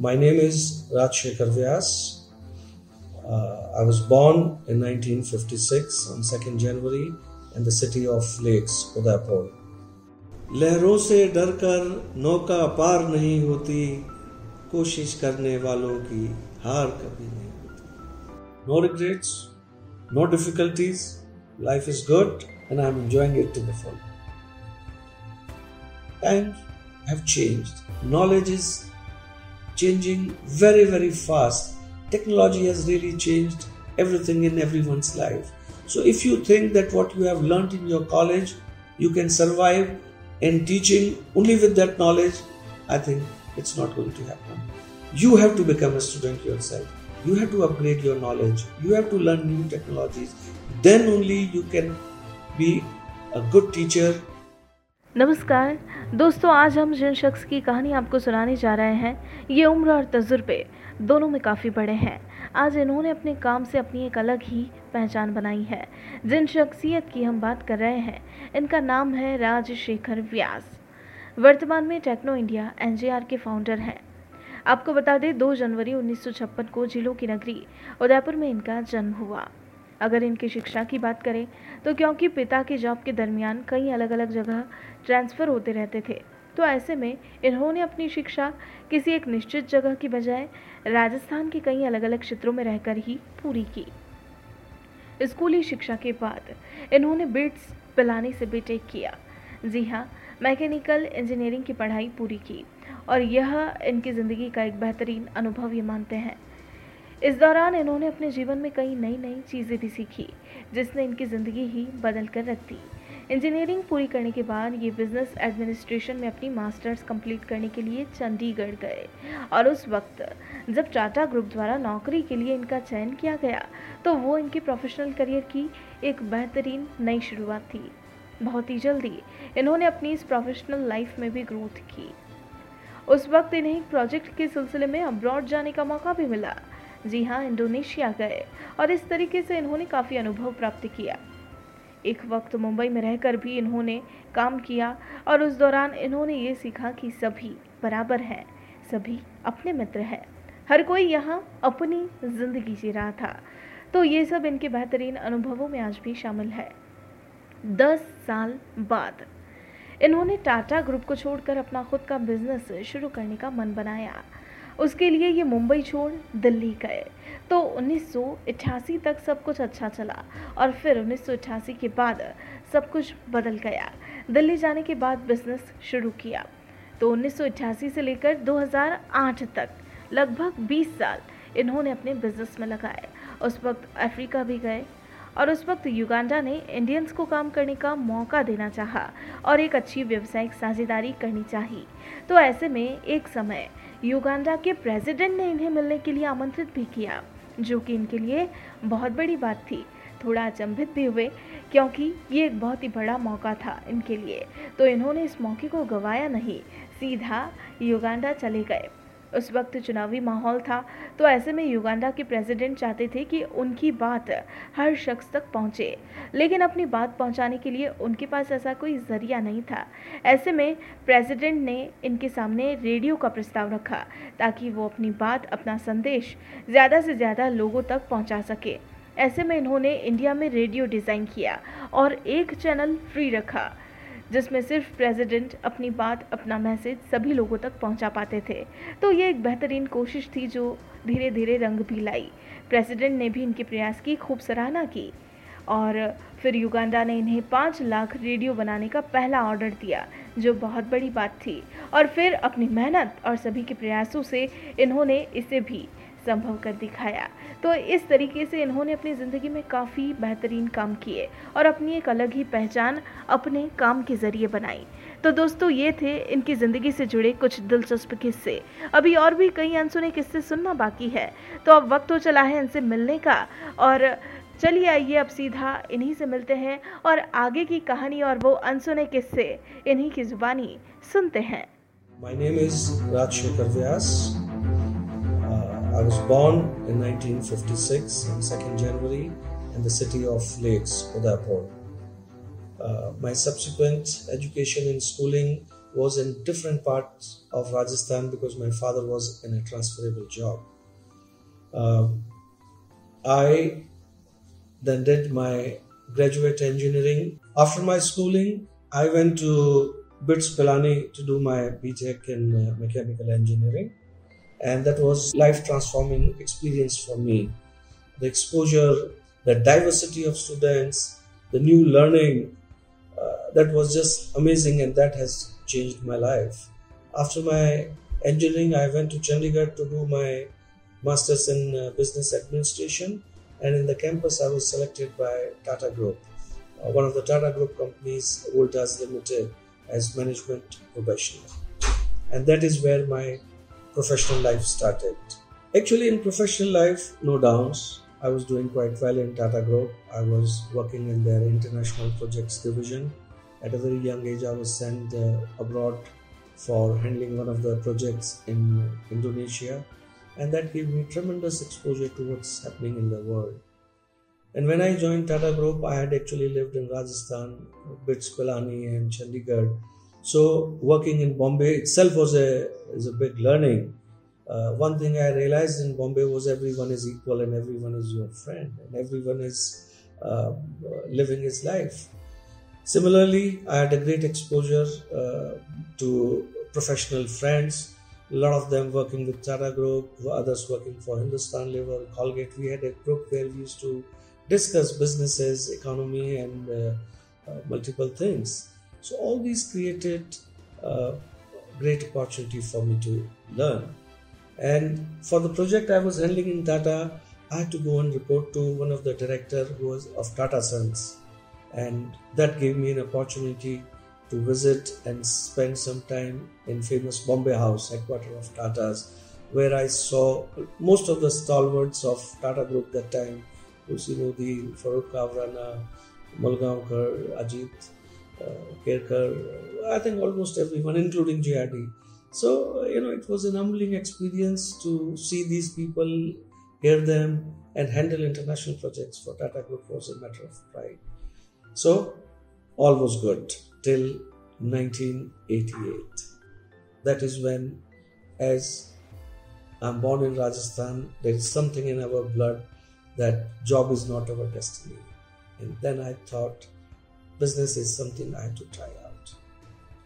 My name is Rajshekhar Vyas. Uh, I was born in 1956 on 2nd January in the city of Lakes, Udaipur. लहरों से डरकर नौका पार नहीं होती कोशिश करने वालों की हार कभी नहीं होती no regrets no difficulties life is good and I am enjoying it to the full times have changed. Knowledge is changing very, very fast. Technology has really changed everything in everyone's life. So, if you think that what you have learned in your college, you can survive in teaching only with that knowledge, I think it's not going to happen. You have to become a student yourself. You have to upgrade your knowledge. You have to learn new technologies. Then only you can be a good teacher नमस्कार। दोस्तों, आज हम जिन शख्स की कहानी आपको सुनाने जा रहे हैं, ये उम्र और तजुर्बे दोनों में काफ़ी बड़े हैं। आज इन्होंने अपने काम से अपनी एक अलग ही पहचान बनाई है। जिन शख्सियत की हम बात कर रहे हैं, इनका नाम है राजशेखर व्यास। वर्तमान में टेक्नो इंडिया, एनजीआर के फाउंडर हैं। आपको बता दें, दो जनवरी उन्नीस सौ छप्पन को जिलों की नगरी उदयपुर में इनका जन्म हुआ। अगर इनकी शिक्षा की बात करें तो क्योंकि पिता की जॉब के दरमियान कई अलग अलग जगह ट्रांसफ़र होते रहते थे तो ऐसे में इन्होंने अपनी शिक्षा किसी एक निश्चित जगह की बजाय राजस्थान के कई अलग अलग क्षेत्रों में रहकर ही पूरी की। स्कूली शिक्षा के बाद इन्होंने बिट्स पिलाने से बीटेक किया। जी हाँ मैकेनिकल इंजीनियरिंग की पढ़ाई पूरी की, और यह इनकी ज़िंदगी का एक बेहतरीन अनुभव ये मानते हैं। इस दौरान इन्होंने अपने जीवन में कई नई नई चीज़ें भी सीखी, जिसने इनकी ज़िंदगी ही बदल कर रख दी। इंजीनियरिंग पूरी करने के बाद ये बिज़नेस एडमिनिस्ट्रेशन में अपनी मास्टर्स कंप्लीट करने के लिए चंडीगढ़ गए और उस वक्त जब टाटा ग्रुप द्वारा नौकरी के लिए इनका चयन किया गया तो वो इनके प्रोफेशनल करियर की एक बेहतरीन नई शुरुआत थी। बहुत ही जल्दी इन्होंने अपनी इस प्रोफेशनल लाइफ में भी ग्रोथ की। उस वक्त इन्हें एक प्रोजेक्ट के सिलसिले में अब्रॉड जाने का मौका भी मिला। जी हाँ इंडोनेशिया गए और इस तरीके से इन्होंने काफ़ी अनुभव प्राप्त किया। एक वक्त मुंबई में रहकर भी इन्होंने काम किया और उस दौरान इन्होंने ये सीखा कि सभी बराबर हैं, सभी अपने मित्र हैं। हर कोई यहाँ अपनी ज़िंदगी जी रहा था। तो ये सब इनके बेहतरीन अनुभवों में आज भी शामिल है। दस साल बाद इन्होंने टाटा ग्रुप को छोड़कर अपना खुद का बिज़नेस शुरू करने का मन बनाया। उसके लिए ये मुंबई छोड़ दिल्ली गए। तो 1988 तक सब कुछ अच्छा चला और फिर 1988 के बाद सब कुछ बदल गया। दिल्ली जाने के बाद बिज़नेस शुरू किया। तो 1988 से लेकर 2008 तक लगभग 20 साल इन्होंने अपने बिज़नेस में लगाए। उस वक्त अफ्रीका भी गए और उस वक्त युगांडा ने इंडियंस को काम करने का मौका देना चाहा और एक अच्छी व्यवसायिक साझेदारी करनी चाहिए तो ऐसे में एक समय युगांडा के प्रेसिडेंट ने इन्हें मिलने के लिए आमंत्रित भी किया, जो कि इनके लिए बहुत बड़ी बात थी। थोड़ा अचंभित भी हुए, क्योंकि ये एक बहुत ही बड़ा मौका था इनके लिए तो इन्होंने इस मौके को गवाया नहीं। सीधा युगांडा चले गए। उस वक्त चुनावी माहौल था। तो ऐसे में युगांडा के प्रेसिडेंट चाहते थे कि उनकी बात हर शख्स तक पहुँचे। लेकिन अपनी बात पहुँचाने के लिए उनके पास ऐसा कोई ज़रिया नहीं था। ऐसे में प्रेसिडेंट ने इनके सामने रेडियो का प्रस्ताव रखा ताकि वो अपनी बात, अपना संदेश ज़्यादा से ज़्यादा लोगों तक पहुँचा सके। ऐसे में इन्होंने इंडिया में रेडियो डिज़ाइन किया और एक चैनल फ्री रखा। जिसमें सिर्फ़ प्रेसिडेंट अपनी बात, अपना मैसेज सभी लोगों तक पहुँचा पाते थे। तो ये एक बेहतरीन कोशिश थी जो धीरे धीरे रंग भी लाई। प्रेसिडेंट ने भी इनके प्रयास की, खूब सराहना की। और फिर युगांडा ने इन्हें पाँच लाख रेडियो बनाने का पहला ऑर्डर दिया, जो बहुत बड़ी बात थी। और फिर अपनी मेहनत और सभी के प्रयासों से इन्होंने इसे भी संभव कर दिखाया। तो इस तरीके से इन्होंने अपनी ज़िंदगी में काफ़ी बेहतरीन काम किए और अपनी एक अलग ही पहचान अपने काम के ज़रिए बनाई। तो दोस्तों, ये थे इनकी ज़िंदगी से जुड़े कुछ दिलचस्प किस्से। अभी और भी कई अनसुने किस्से सुनना बाकी है। तो अब वक्त हो चला है इनसे मिलने का और चलिए आइए अब सीधा इन्हीं से मिलते हैं और आगे की कहानी और वो अनसुने किस्से इन्हीं की जुबानी सुनते हैं। My name is Rajshekhar Vyas. I was born in 1956 on 2nd January in the city of Lakes, Udaipur. Uh, my subsequent education in schooling was in different parts of Rajasthan because my father was in a transferable job. Uh, I then did my graduate engineering. After my schooling, I went to BITS Pilani to do my BTech in uh, mechanical engineering, and that was life transforming experience for me. The exposure, the diversity of students, the new learning, uh, that was just amazing, and that has changed my life. After my engineering, I went to Chandigarh to do my master's in uh, business administration, and in the campus, I was selected by Tata Group, uh, one of the Tata Group companies, Voltas Limited as management professional. And that is where my professional life started. Actually, in professional life, no downs. I was doing quite well in Tata Group. I was working in their international projects division. At a very young age, I was sent uh, abroad for handling one of the projects in Indonesia, and that gave me tremendous exposure to what's happening in the world. And when I joined Tata Group, I had actually lived in Rajasthan, BITS Pilani, and Chandigarh. So working in Bombay itself was a is a big learning. Uh, one thing I realized in Bombay was everyone is equal and everyone is your friend and everyone is uh, living his life. Similarly, I had a great exposure uh, to professional friends. A lot of them working with Tata Group, others working for Hindustan Lever, Colgate. We had a group where we used to discuss businesses, economy, and uh, uh, multiple things. So all these created uh, great opportunity for me to learn. And for the project I was handling in Tata, I had to go and report to one of the director who was of Tata Sons, and that gave me an opportunity to visit and spend some time in famous Bombay House, headquarters of Tata's, where I saw most of the stalwarts of Tata Group that time Tulsi Modi, Farrokh Kavarana, Ajit Uh, Kerkar, I think almost everyone, including JRD. So, you know, it was an humbling experience to see these people, hear them, and handle international projects for Tata Group was a matter of pride. So, all was good till 1988. That is when, as I'm born in Rajasthan, there is something in our blood that job is not our destiny. And then I thought business is something I had to try out.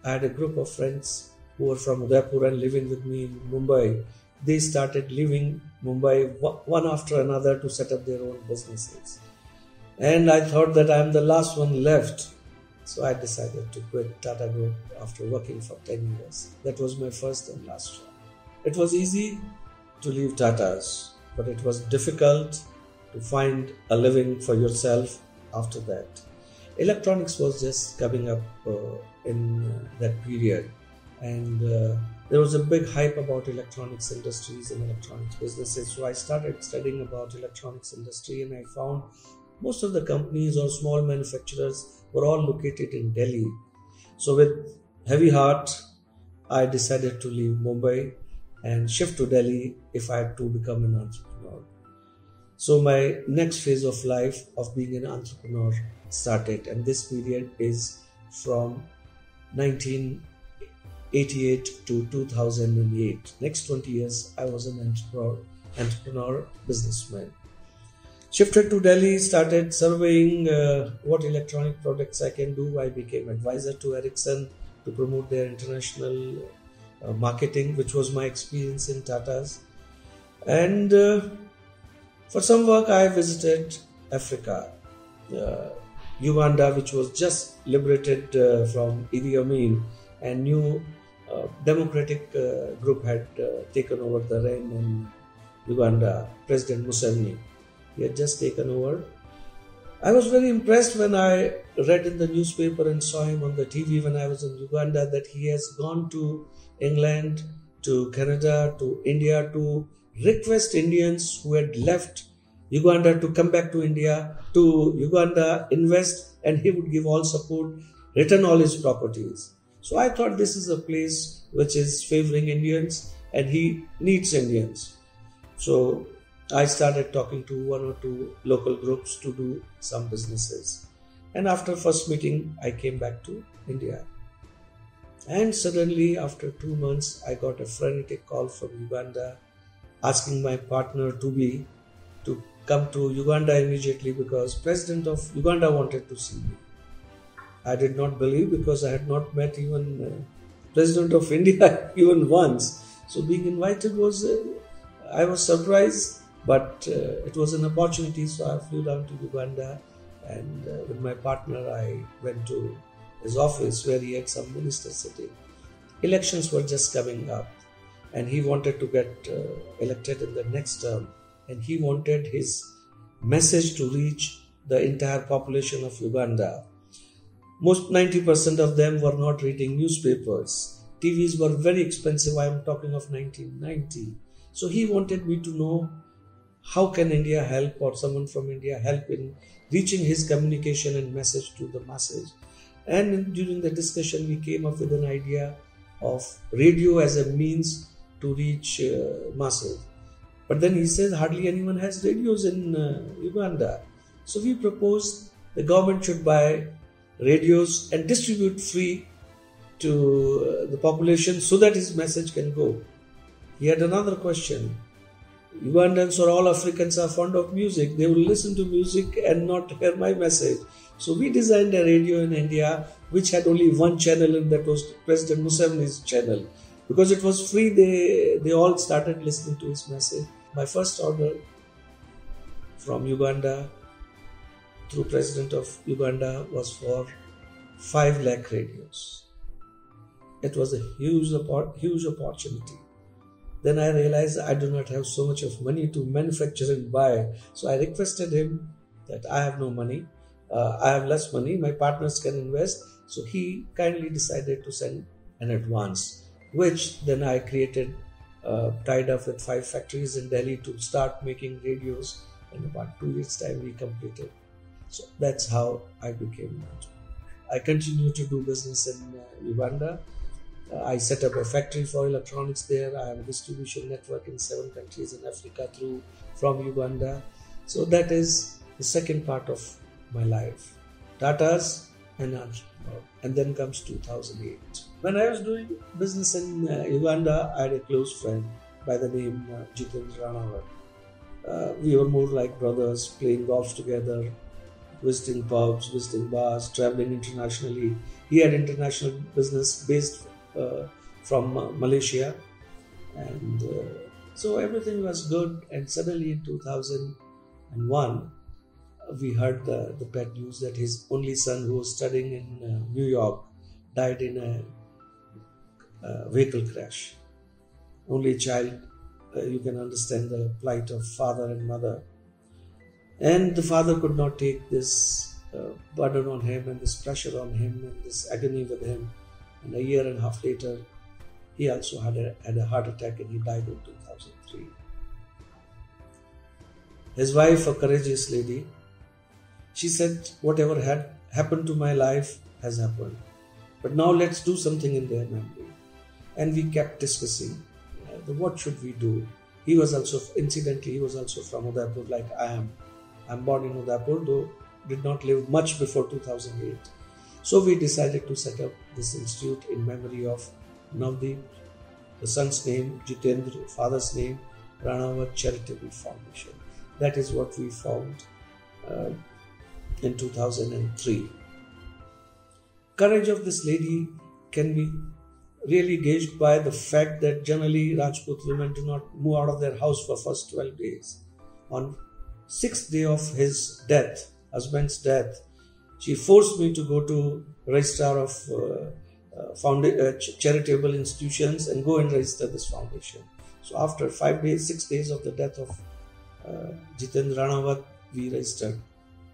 I had a group of friends who were from Udaipur and living with me in Mumbai. They started leaving Mumbai one after another to set up their own businesses. And I thought that I'm the last one left. So I decided to quit Tata Group after working for 10 years. That was my first and last job. It was easy to leave Tata's, but it was difficult to find a living for yourself after that. Electronics was just coming up uh, in uh, that period, and uh, there was a big hype about electronics industries and electronics businesses. So I started studying about electronics industry, and I found most of the companies or small manufacturers were all located in Delhi. So with heavy heart, I decided to leave Mumbai and shift to Delhi if I had to become an entrepreneur. So my next phase of life of being an entrepreneur started, and this period is from 1988 to 2008. Next 20 years, I was an entrepreneur, entrepreneur businessman. Shifted to Delhi, started surveying uh, what electronic products I can do. I became advisor to Ericsson to promote their international uh, marketing, which was my experience in Tata's. And uh, for some work, I visited Africa, uh, Uganda, which was just liberated uh, from Idi Amin, and new uh, democratic uh, group had uh, taken over the reign in Uganda. President Museveni, he had just taken over. I was very impressed when I read in the newspaper and saw him on the TV when I was in Uganda that he has gone to England, to Canada, to India to request Indians who had left Uganda to come back to India, to Uganda, invest, and he would give all support, return all his properties. So I thought this is a place which is favoring Indians and he needs Indians. So I started talking to one or two local groups to do some businesses. And after first meeting, I came back to India. And suddenly, after two months, I got a frenetic call from Uganda asking my partner to be come to Uganda immediately because President of Uganda wanted to see me. I did not believe because I had not met even uh, President of India even once. So being invited was, uh, I was surprised, but uh, it was an opportunity. So I flew down to Uganda, and uh, with my partner, I went to his office where he had some ministers sitting. Elections were just coming up, and he wanted to get uh, elected in the next term, and he wanted his message to reach the entire population of Uganda. Most 90% of them were not reading newspapers. TVs were very expensive. I am talking of 1990. So he wanted me to know how can India help or someone from India help in reaching his communication and message to the masses. And during the discussion, we came up with an idea of radio as a means to reach uh, masses. But then he says hardly anyone has radios in uh, Uganda. So we propose the government should buy radios and distribute free to uh, the population so that his message can go. He had another question. Ugandans or all Africans are fond of music. They will listen to music and not hear my message. So we designed a radio in India which had only one channel and that was President Museveni's channel. Because it was free, they, they all started listening to his message. My first order from Uganda through President of Uganda was for 5 lakh radios. It was a huge, huge opportunity. Then I realized I do not have so much of money to manufacture and buy. So I requested him that I have no money. Uh, I have less money. My partners can invest. So he kindly decided to send an advance, which then I created, uh, tied up with five factories in Delhi to start making radios. In about two years' time, we completed. So that's how I became I continue to do business in uh, Uganda. Uh, I set up a factory for electronics there. I have a distribution network in seven countries in Africa through from Uganda. So that is the second part of my life. Tata's and entrepreneur. And then comes 2008. When I was doing business in uh, Uganda, I had a close friend by the name uh, Jitendra Ranawat. Uh, we were more like brothers, playing golf together, visiting pubs, visiting bars, traveling internationally. He had international business based uh, from uh, Malaysia, and uh, so everything was good. And suddenly in 2001, we heard the, the bad news that his only son, who was studying in uh, New York, died in a, a vehicle crash. Only child, uh, you can understand the plight of father and mother and the father could not take this uh, burden on him and this pressure on him and this agony with him. And a year and a half later, he also had a, had a heart attack and he died in 2003. His wife, a courageous lady, she said, Whatever had happened to my life has happened. But now let's do something in their memory. And we kept discussing uh, what should we do. He was also, incidentally, he was also from Udaipur, like I am. I'm born in Udaipur, though did not live much before 2008. So we decided to set up this institute in memory of Navdeep, the son's name, Jitendra, father's name, Ranawat Charitable Foundation. That is what we found uh, in 2003. Courage of this lady can be really gauged by the fact that generally Rajput women do not move out of their house for first 12 days. On sixth day of his death, husband's death, she forced me to go to registrar of uh, uh, uh, ch- charitable institutions and go and register this foundation. So after five days, six days of the death of uh, Jitendra Ranawat, we registered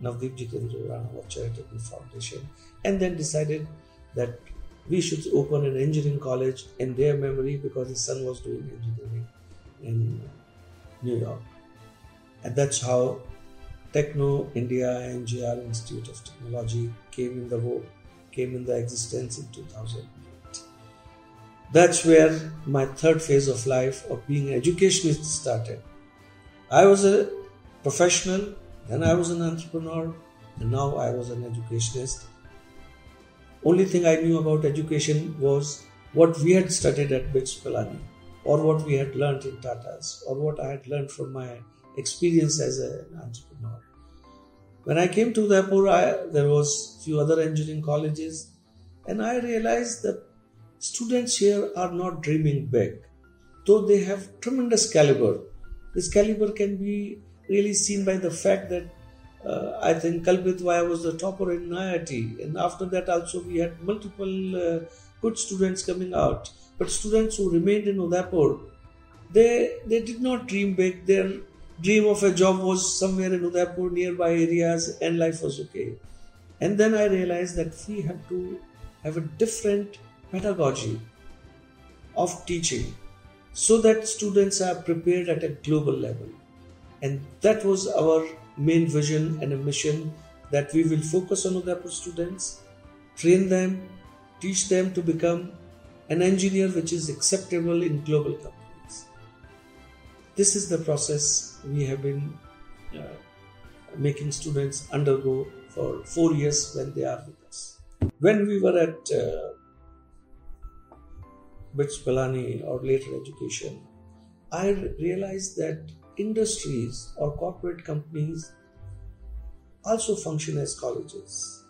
Navdeep Jitendra Ranawat Charitable Foundation and then decided that we should open an engineering college in their memory because his son was doing engineering in New York. And that's how Techno India NJR Institute of Technology came in the world, came in the existence in 2008. That's where my third phase of life of being an educationist started. I was a professional, then I was an entrepreneur, and now I was an educationist. only thing I knew about education was what we had studied at BITS Pilani, or what we had learned in Tata's, or what I had learned from my experience as an entrepreneur. When I came to Udaipur, I, there was few other engineering colleges, and I realized that students here are not dreaming big, though they have tremendous caliber. This caliber can be really seen by the fact that uh, I think Kalpit Veerwal was the topper in IIT, and after that also we had multiple uh, good students coming out. But students who remained in Udaipur, they they did not dream big. Their dream of a job was somewhere in Udaipur, nearby areas, and life was okay. And then I realized that we have to have a different pedagogy of teaching so that students are prepared at a global level. And that was our main vision and a mission that we will focus on Udaipur students, train them, teach them to become an engineer which is acceptable in global companies. This is the process we have been uh, making students undergo for four years when they are with us. When we were at uh, BITS Pilani or later education, I realized that industries or corporate companies also function as colleges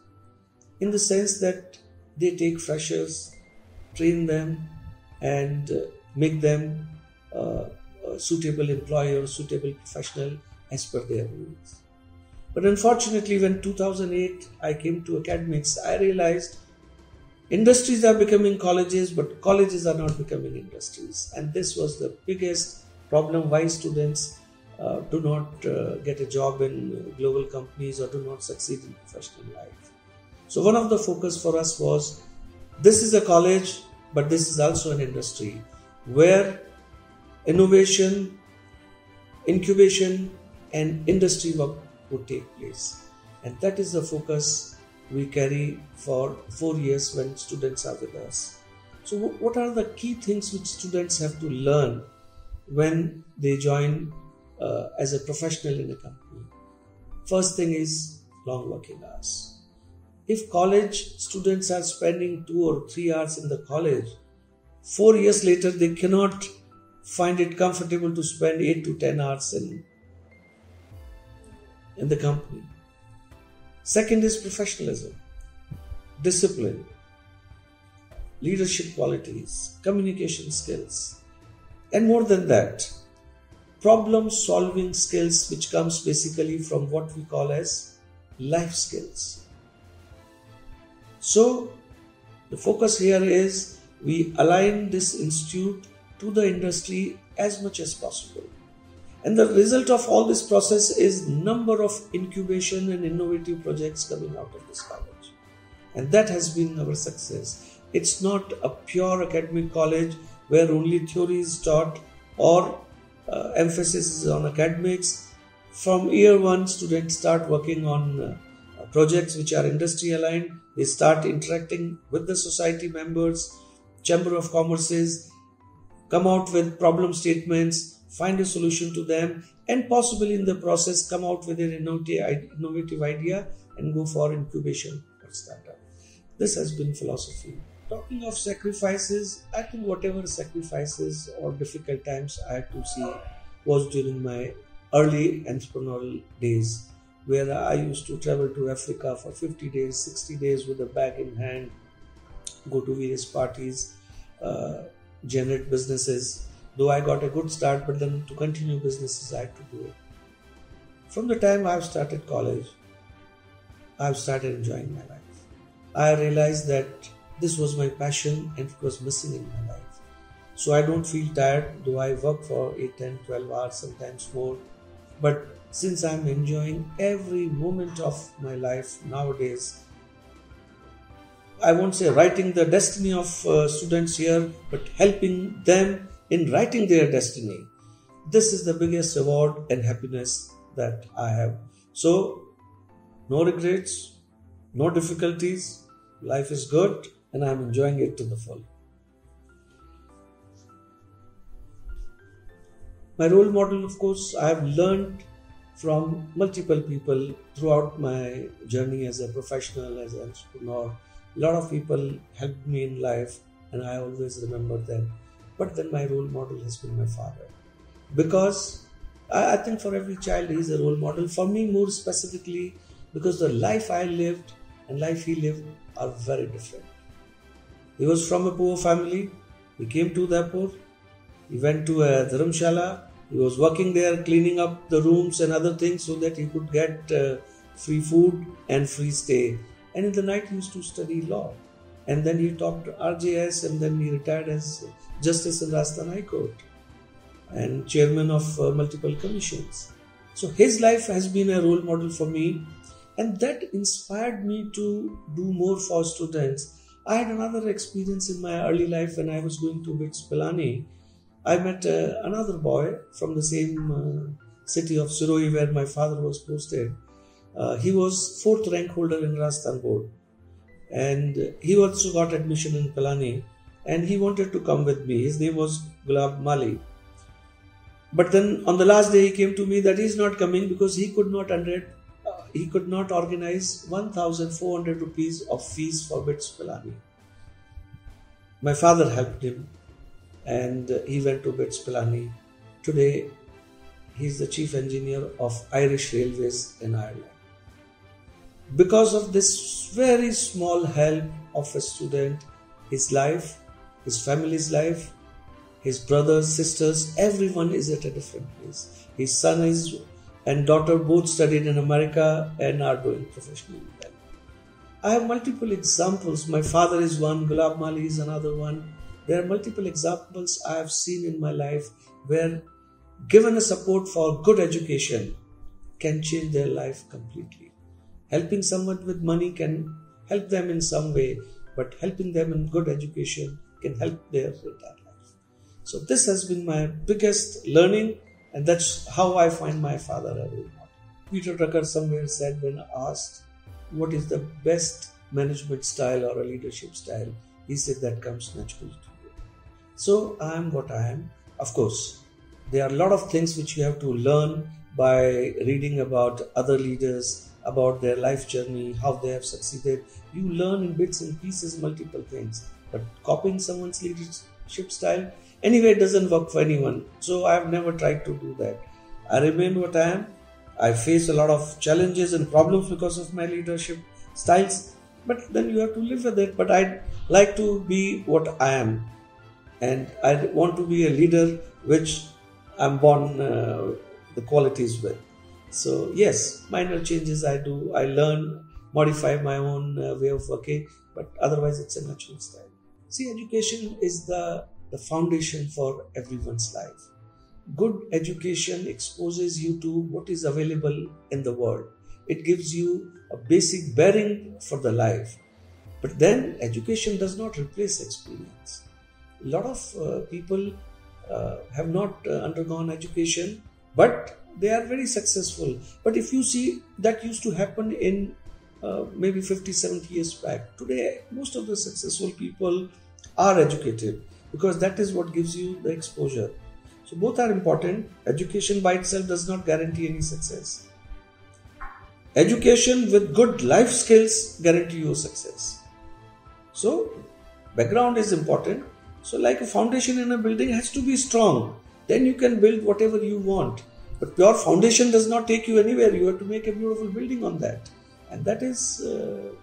in the sense that they take freshers, train them, and uh, make them uh, suitable employee or suitable professional as per their needs. But unfortunately, when 2008 I came to academics, I realized industries are becoming colleges, but colleges are not becoming industries. And this was the biggest problem why students uh, do not uh, get a job in global companies or do not succeed in professional life. So, one of the focus for us was this is a college, but this is also an industry where innovation, incubation, and industry work would take place. And that is the focus we carry for four years when students are with us. So, what are the key things which students have to learn when they join uh, as a professional in a company? First thing is long working hours. If college students are spending two or three hours in the college, four years later they cannot find it comfortable to spend eight to ten hours in in the company. Second is professionalism, discipline, leadership qualities, communication skills, and more than that, problem solving skills, which comes basically from what we call as life skills. So, the focus here is we align this institute to the industry as much as possible. And the result of all this process is number of incubation and innovative projects coming out of this college. And that has been our success. It's not a pure academic college where only theory is taught or uh, emphasis is on academics from year one students start working on uh, projects which are industry aligned they start interacting with the society members chamber of commerces come out with problem statements find a solution to them, and possibly in the process come out with an innovative idea and go for incubation or startup. This has been philosophy. Talking of sacrifices, I think whatever sacrifices or difficult times I had to see was during my early entrepreneurial days, where I used to travel to Africa for 50 days, 60 days with a bag in hand, go to various parties, uh, generate businesses, Though I got a good start, but then to continue businesses, I had to do it. From the time I've started college, I've started enjoying my life. I realized that this was my passion and it was missing in my life. So I don't feel tired, though I work for 8, 10, 12 hours, sometimes more. But since I'm enjoying every moment of my life nowadays, I won't say writing the destiny of uh, students here, but helping them in writing their destiny. This is the biggest reward and happiness that I have. So, no regrets, no difficulties, life is good, and I'm enjoying it to the full. My role model, of course, I have learned from multiple people throughout my journey as a professional, as an entrepreneur, A lot of people helped me in life, and I always remember them. But then my role model has been my father. Because I, I think for every child, he is a role model. For me, more specifically, because the life I lived and life he lived are very different. He was from a poor family. He came to Udaipur. He went to a dharamshala. He was working there, cleaning up the rooms and other things so that he could get uh, free food and free stay. And in the night, he used to study law. And then he taught RJS and then he retired as Justice in Rajasthan High Court and chairman of uh, multiple commissions. So his life has been a role model for me, and that inspired me to do more for students. I had another experience in my early life when I was going to BITS Pilani. I met uh, another boy from the same uh, city of Sirohi where my father was posted. Uh, he was fourth rank holder in Rajasthan board, and he also got admission in Pilani, and he wanted to come with me. His name was Gulab Mali but then on the last day, he came to me that he's not coming because he could not under, he could not organize 1,400 rupees of fees for BITS Pilani. My father helped him, and he went to BITS Pilani. Today, he is the chief engineer of Irish Railways in Ireland. Because of this very small help of a student, his life, his family's life, his brothers, sisters, everyone is at a different place. His son is and daughter both studied in America and are doing professionally. I have multiple examples. My father is one, Gulab Mali is another one. There are multiple examples I have seen in my life where given a support for good education can change their life completely. Helping someone with money can help them in some way, but helping them in good education can help their entire life. so this has been my biggest learning, and that's how I find my father a role model. Peter Drucker somewhere said when asked what is the best management style or a leadership style, he said that comes naturally to you. So I am what I am. Of course, there are a lot of things which you have to learn by reading about other leaders, about their life journey, how they have succeeded. You learn in bits and pieces multiple things. But copying someone's leadership style, Anyway, it doesn't work for anyone. So I've never tried to do that. I remain what I am. I face a lot of challenges and problems because of my leadership styles, but then you have to live with it. But I like to be what I am, and I want to be a leader which I'm born uh, the qualities with. So yes, minor changes I do. I learn, modify my own uh, way of working, but otherwise it's a natural style. See, education is the the foundation for everyone's life. Good education exposes you to what is available in the world. It gives you a basic bearing for the life. But then education does not replace experience. A lot of uh, people uh, have not uh, undergone education, but they are very successful. But if you see that used to happen in uh, maybe 50, 70 years back, today most of the successful people are educated because that is what gives you the exposure. So both are important. Education by itself does not guarantee any success. Education with good life skills guarantee you success. So background is important. So like a foundation in a building has to be strong. Then you can build whatever you want. But pure foundation does not take you anywhere. You have to make a beautiful building on that. And that is uh,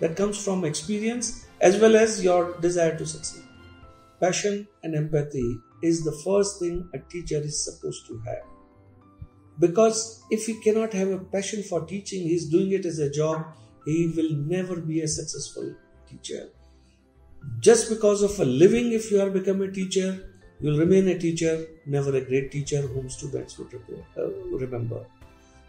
that comes from experience as well as your desire to succeed. Passion and empathy is the first thing a teacher is supposed to have. Because if he cannot have a passion for teaching, he's doing it as a job, he will never be a successful teacher. Just because of a living, if you are become a teacher, you'll remain a teacher, never a great teacher whom students would uh, remember.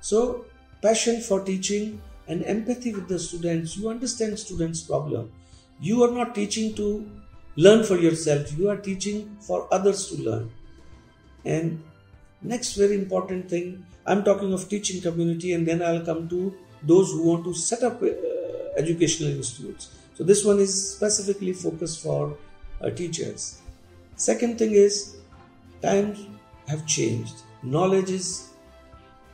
So, passion for teaching and empathy with the students, you understand students' problem. You are not teaching to learn for yourself. You are teaching for others to learn. And next very important thing i'm talking of teaching community and then i'll come to those who want to set up uh, educational institutes. So this one is specifically focused for uh, teachers. Second thing is times have changed. Knowledge is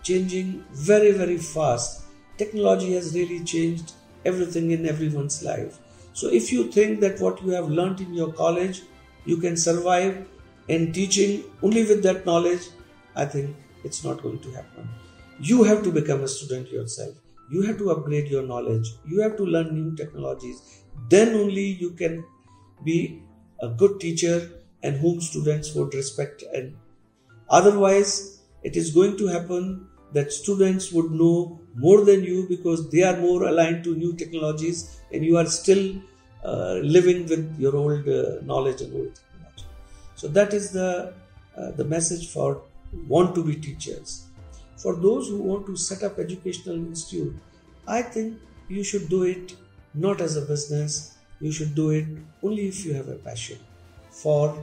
changing very very fast. Technology has really changed everything in everyone's life So if you think that what you have learned in your college, you can survive in teaching only with that knowledge, I think it's not going to happen. You have to become a student yourself. You have to upgrade your knowledge. You have to learn new technologies. Then only you can be a good teacher and whom students would respect and otherwise it is going to happen that students would know more than you because they are more aligned to new technologies and you are still uh, living with your old uh, knowledge and old technology. So that is the uh, the message for want to be teachers. For those who want to set up educational institute i think you should do it not as a business. You should do it only if you have a passion for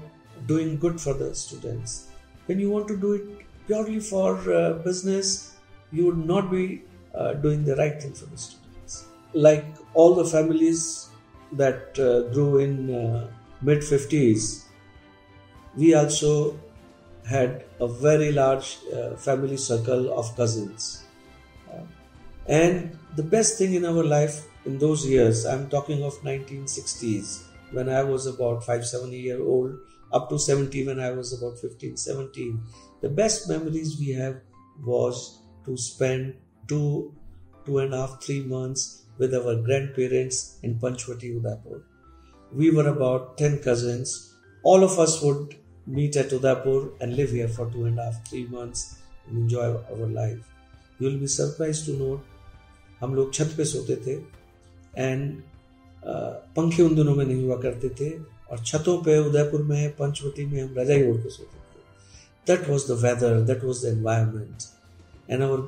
doing good for the students. When you want to do it purely for uh, business, you would not be uh, doing the right thing for the students. Like all the families that uh, grew in uh, mid 50s, we also had a very large uh, family circle of cousins. Uh, and the best thing in our life in those years, I'm talking of 1960s, when I was about 5, 7 year old, up to 17 when I was about 15, 17. The best memories we have was to spend two, two and a half, three months with our grandparents in Panchwati, Udaipur. We were about 10 cousins. All of us would meet at Udaipur and live here for two and a half, three months and enjoy our life. You will be surprised to note हम लोग छत पे सोते थे and पंखे उन दिनों में नहीं हुआ करते थे और छतों पे उदयपुर में पंचवटी में हम रजाई ओढ़ के सोते थे that was the weather, that was the environment. And our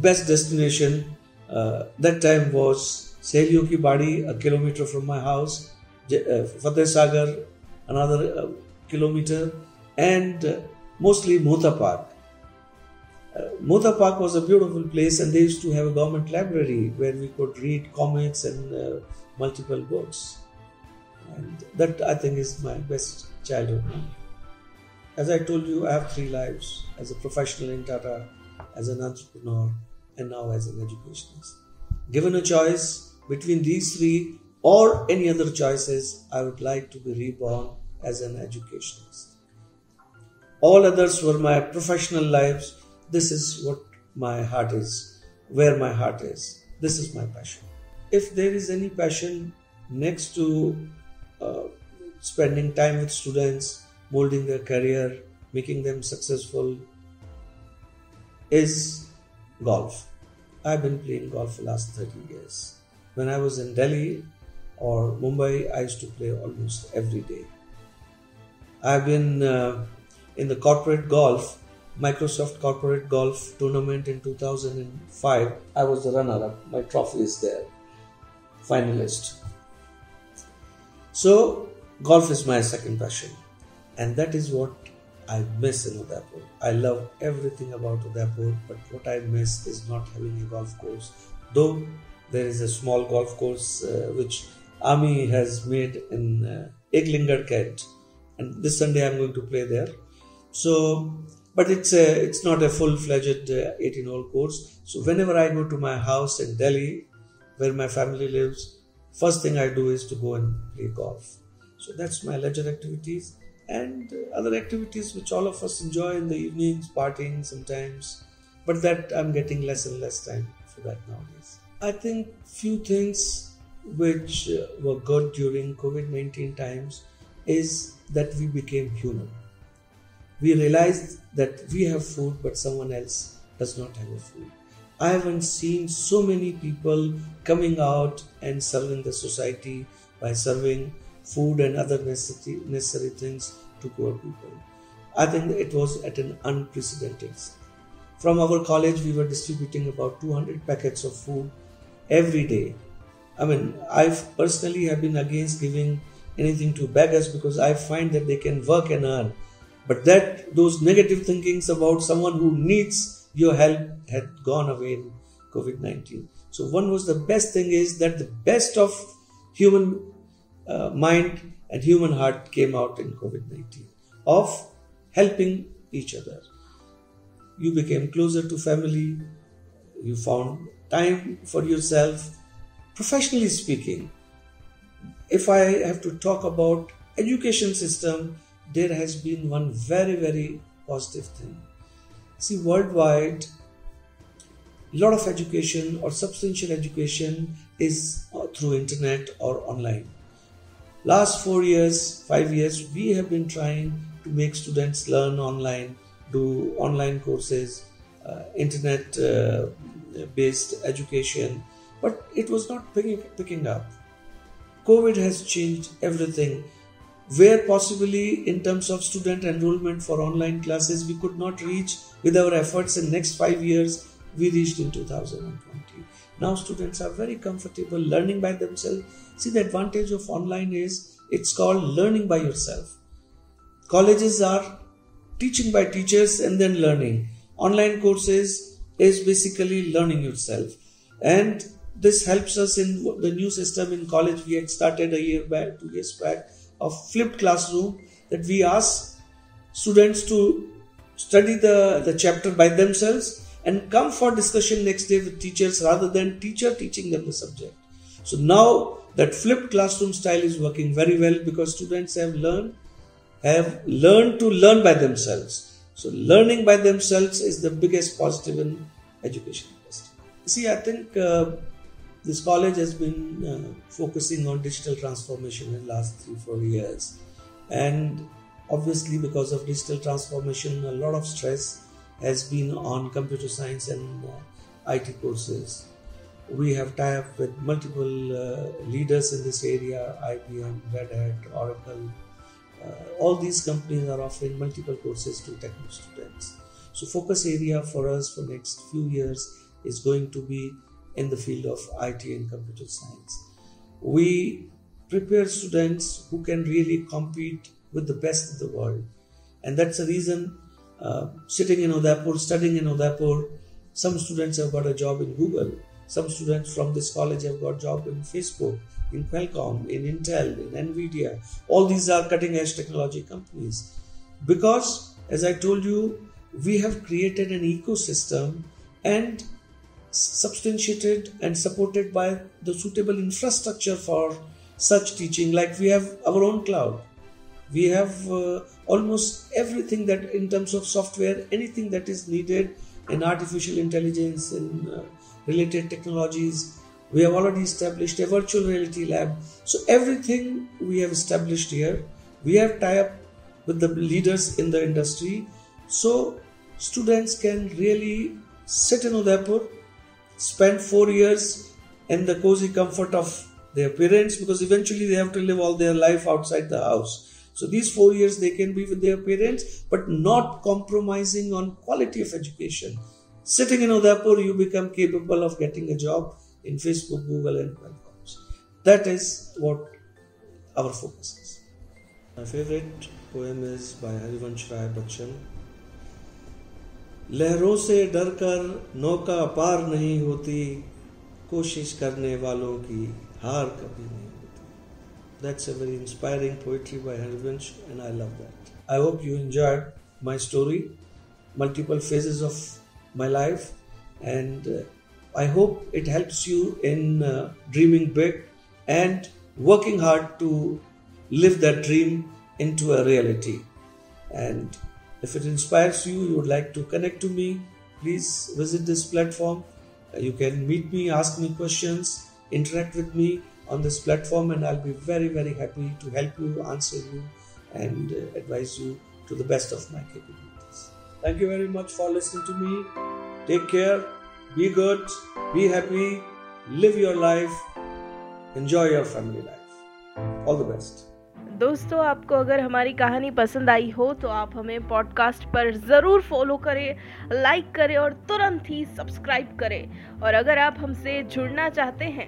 best destination uh, that time was Sehliyon Badi, a kilometer from my house, uh, Fateh Sagar, another uh, kilometer, and uh, mostly Mota Park. Uh, Mota Park was a beautiful place, and they used to have a government library where we could read comics and uh, multiple books. And that I think is my best childhood. As I told you, I have three lives as a professional in Tata, as an entrepreneur, and now as an educationist. Given a choice between these three or any other choices, I would like to be reborn as an educationist. All others were my professional lives. This is what my heart is, where my heart is. This is my passion. If there is any passion next to uh, spending time with students, molding their career, making them successful, is golf. I've been playing golf for the last 30 years. When I was in Delhi or Mumbai, I used to play almost every day. I've been uh, in the corporate golf, Microsoft Corporate Golf Tournament in 2005. I was the runner up. My trophy is there, finalist. So, golf is my second passion, and that is what I miss in Udaipur. I love everything about Udaipur, but what I miss is not having a golf course. Though there is a small golf course uh, which Ami has made in uh, Eklingarh Cantt, and this Sunday I'm going to play there. So, but it's a, it's not a full-fledged uh, 18-hole course. So whenever I go to my house in Delhi, where my family lives, first thing I do is to go and play golf. So that's my leisure activities and other activities which all of us enjoy in the evenings, partying sometimes. But that I'm getting less and less time for that nowadays. I think few things which uh, were good during COVID-19 times is that we became human. We realized that we have food, but someone else does not have a food I haven't seen so many people coming out and serving the society by serving food and other necessary, necessary things to poor people. I think it was at an unprecedented. From our college, we were distributing about 200 packets of food every day. I mean, I personally have been against giving anything to beggars because I find that they can work and earn. But that those negative thinkings about someone who needs your help had gone away in COVID 19. So, one was the best thing is that the best of human uh, mind and human heart came out in COVID 19 of helping each other. You became closer to family, you found time for yourself. Professionally speaking, if I have to talk about education system, there has been one very very positive thing. See, worldwide, a lot of education or substantial education is through internet or online. Last four years, five years, we have been trying to make students learn online, do online courses, uh, internet uh, based education, but it was not picking, picking up. COVID has changed everything. Where possibly, in terms of student enrollment for online classes, we could not reach with our efforts in next five years, we reached in 2020. Now students are very comfortable learning by themselves. See the advantage of online is it's called learning by yourself. Colleges are teaching by teachers and then learning. Online courses is basically learning yourself. And this helps us in the new system in college we had started a year back, two years back, of flipped classroom that we ask students to study the, the chapter by themselves and come for discussion next day with teachers rather than teacher teaching them the subject. So now that flipped classroom style is working very well because students have learned have learned to learn by themselves. So learning by themselves is the biggest positive in education. See, I think uh, this college has been uh, focusing on digital transformation in the last three four years, and obviously because of digital transformation, a lot of stress has been on computer science and uh, IT courses. We have tied up with multiple uh, leaders in this area IBM, Red Hat, Oracle. Uh, all these companies are offering multiple courses to technical students. So, focus area for us for next few years is going to be in the field of IT and computer science. We prepare students who can really compete with the best in the world, and that's the reason uh, sitting in Udaipur, studying in Udaipur. Some students have got a job in Google. Some students from this college have got job in Facebook, in Qualcomm, in Intel, in Nvidia. All these are cutting edge technology companies. Because, as I told you, we have created an ecosystem and substantiated and supported by the suitable infrastructure for such teaching like we have our own cloud we have uh, almost everything that in terms of software anything that is needed in artificial intelligence and uh, related technologies we have already established a virtual reality lab. So everything we have established here we have tie up with the leaders in the industry. So students can really sit in udaipur spend 4 years in the cozy comfort of their parents because eventually they have to live all their life outside the house so these four years they can be with their parents, but not compromising on quality of education. Sitting in Udaipur, you become capable of getting a job in Facebook, Google, and Qualcomm. That is what our focus is. My favorite poem is by Harivansh Rai Bachchan. लहरों से डरकर नौका पार नहीं होती कोशिश करने वालों की हार कभी नहीं that's a very inspiring poetry by Harivansh, and I love that. I hope you enjoyed my story, multiple phases of my life, and uh, I hope it helps you in uh, dreaming big and working hard to live that dream into a reality. And if it inspires you, you would like to connect to me, please visit this platform. You can meet me, ask me questions, interact with me on this platform, and I'll be very, very happy to help you, answer you, and uh, advise you to the best of my capabilities. Thank you very much for listening to me. Take care, be good, be happy, live your life, enjoy your family life. All the best. दोस्तों आपको अगर हमारी कहानी पसंद आई हो तो आप हमें पॉडकास्ट पर ज़रूर फॉलो करें लाइक करें और तुरंत ही सब्सक्राइब करें और अगर आप हमसे जुड़ना चाहते हैं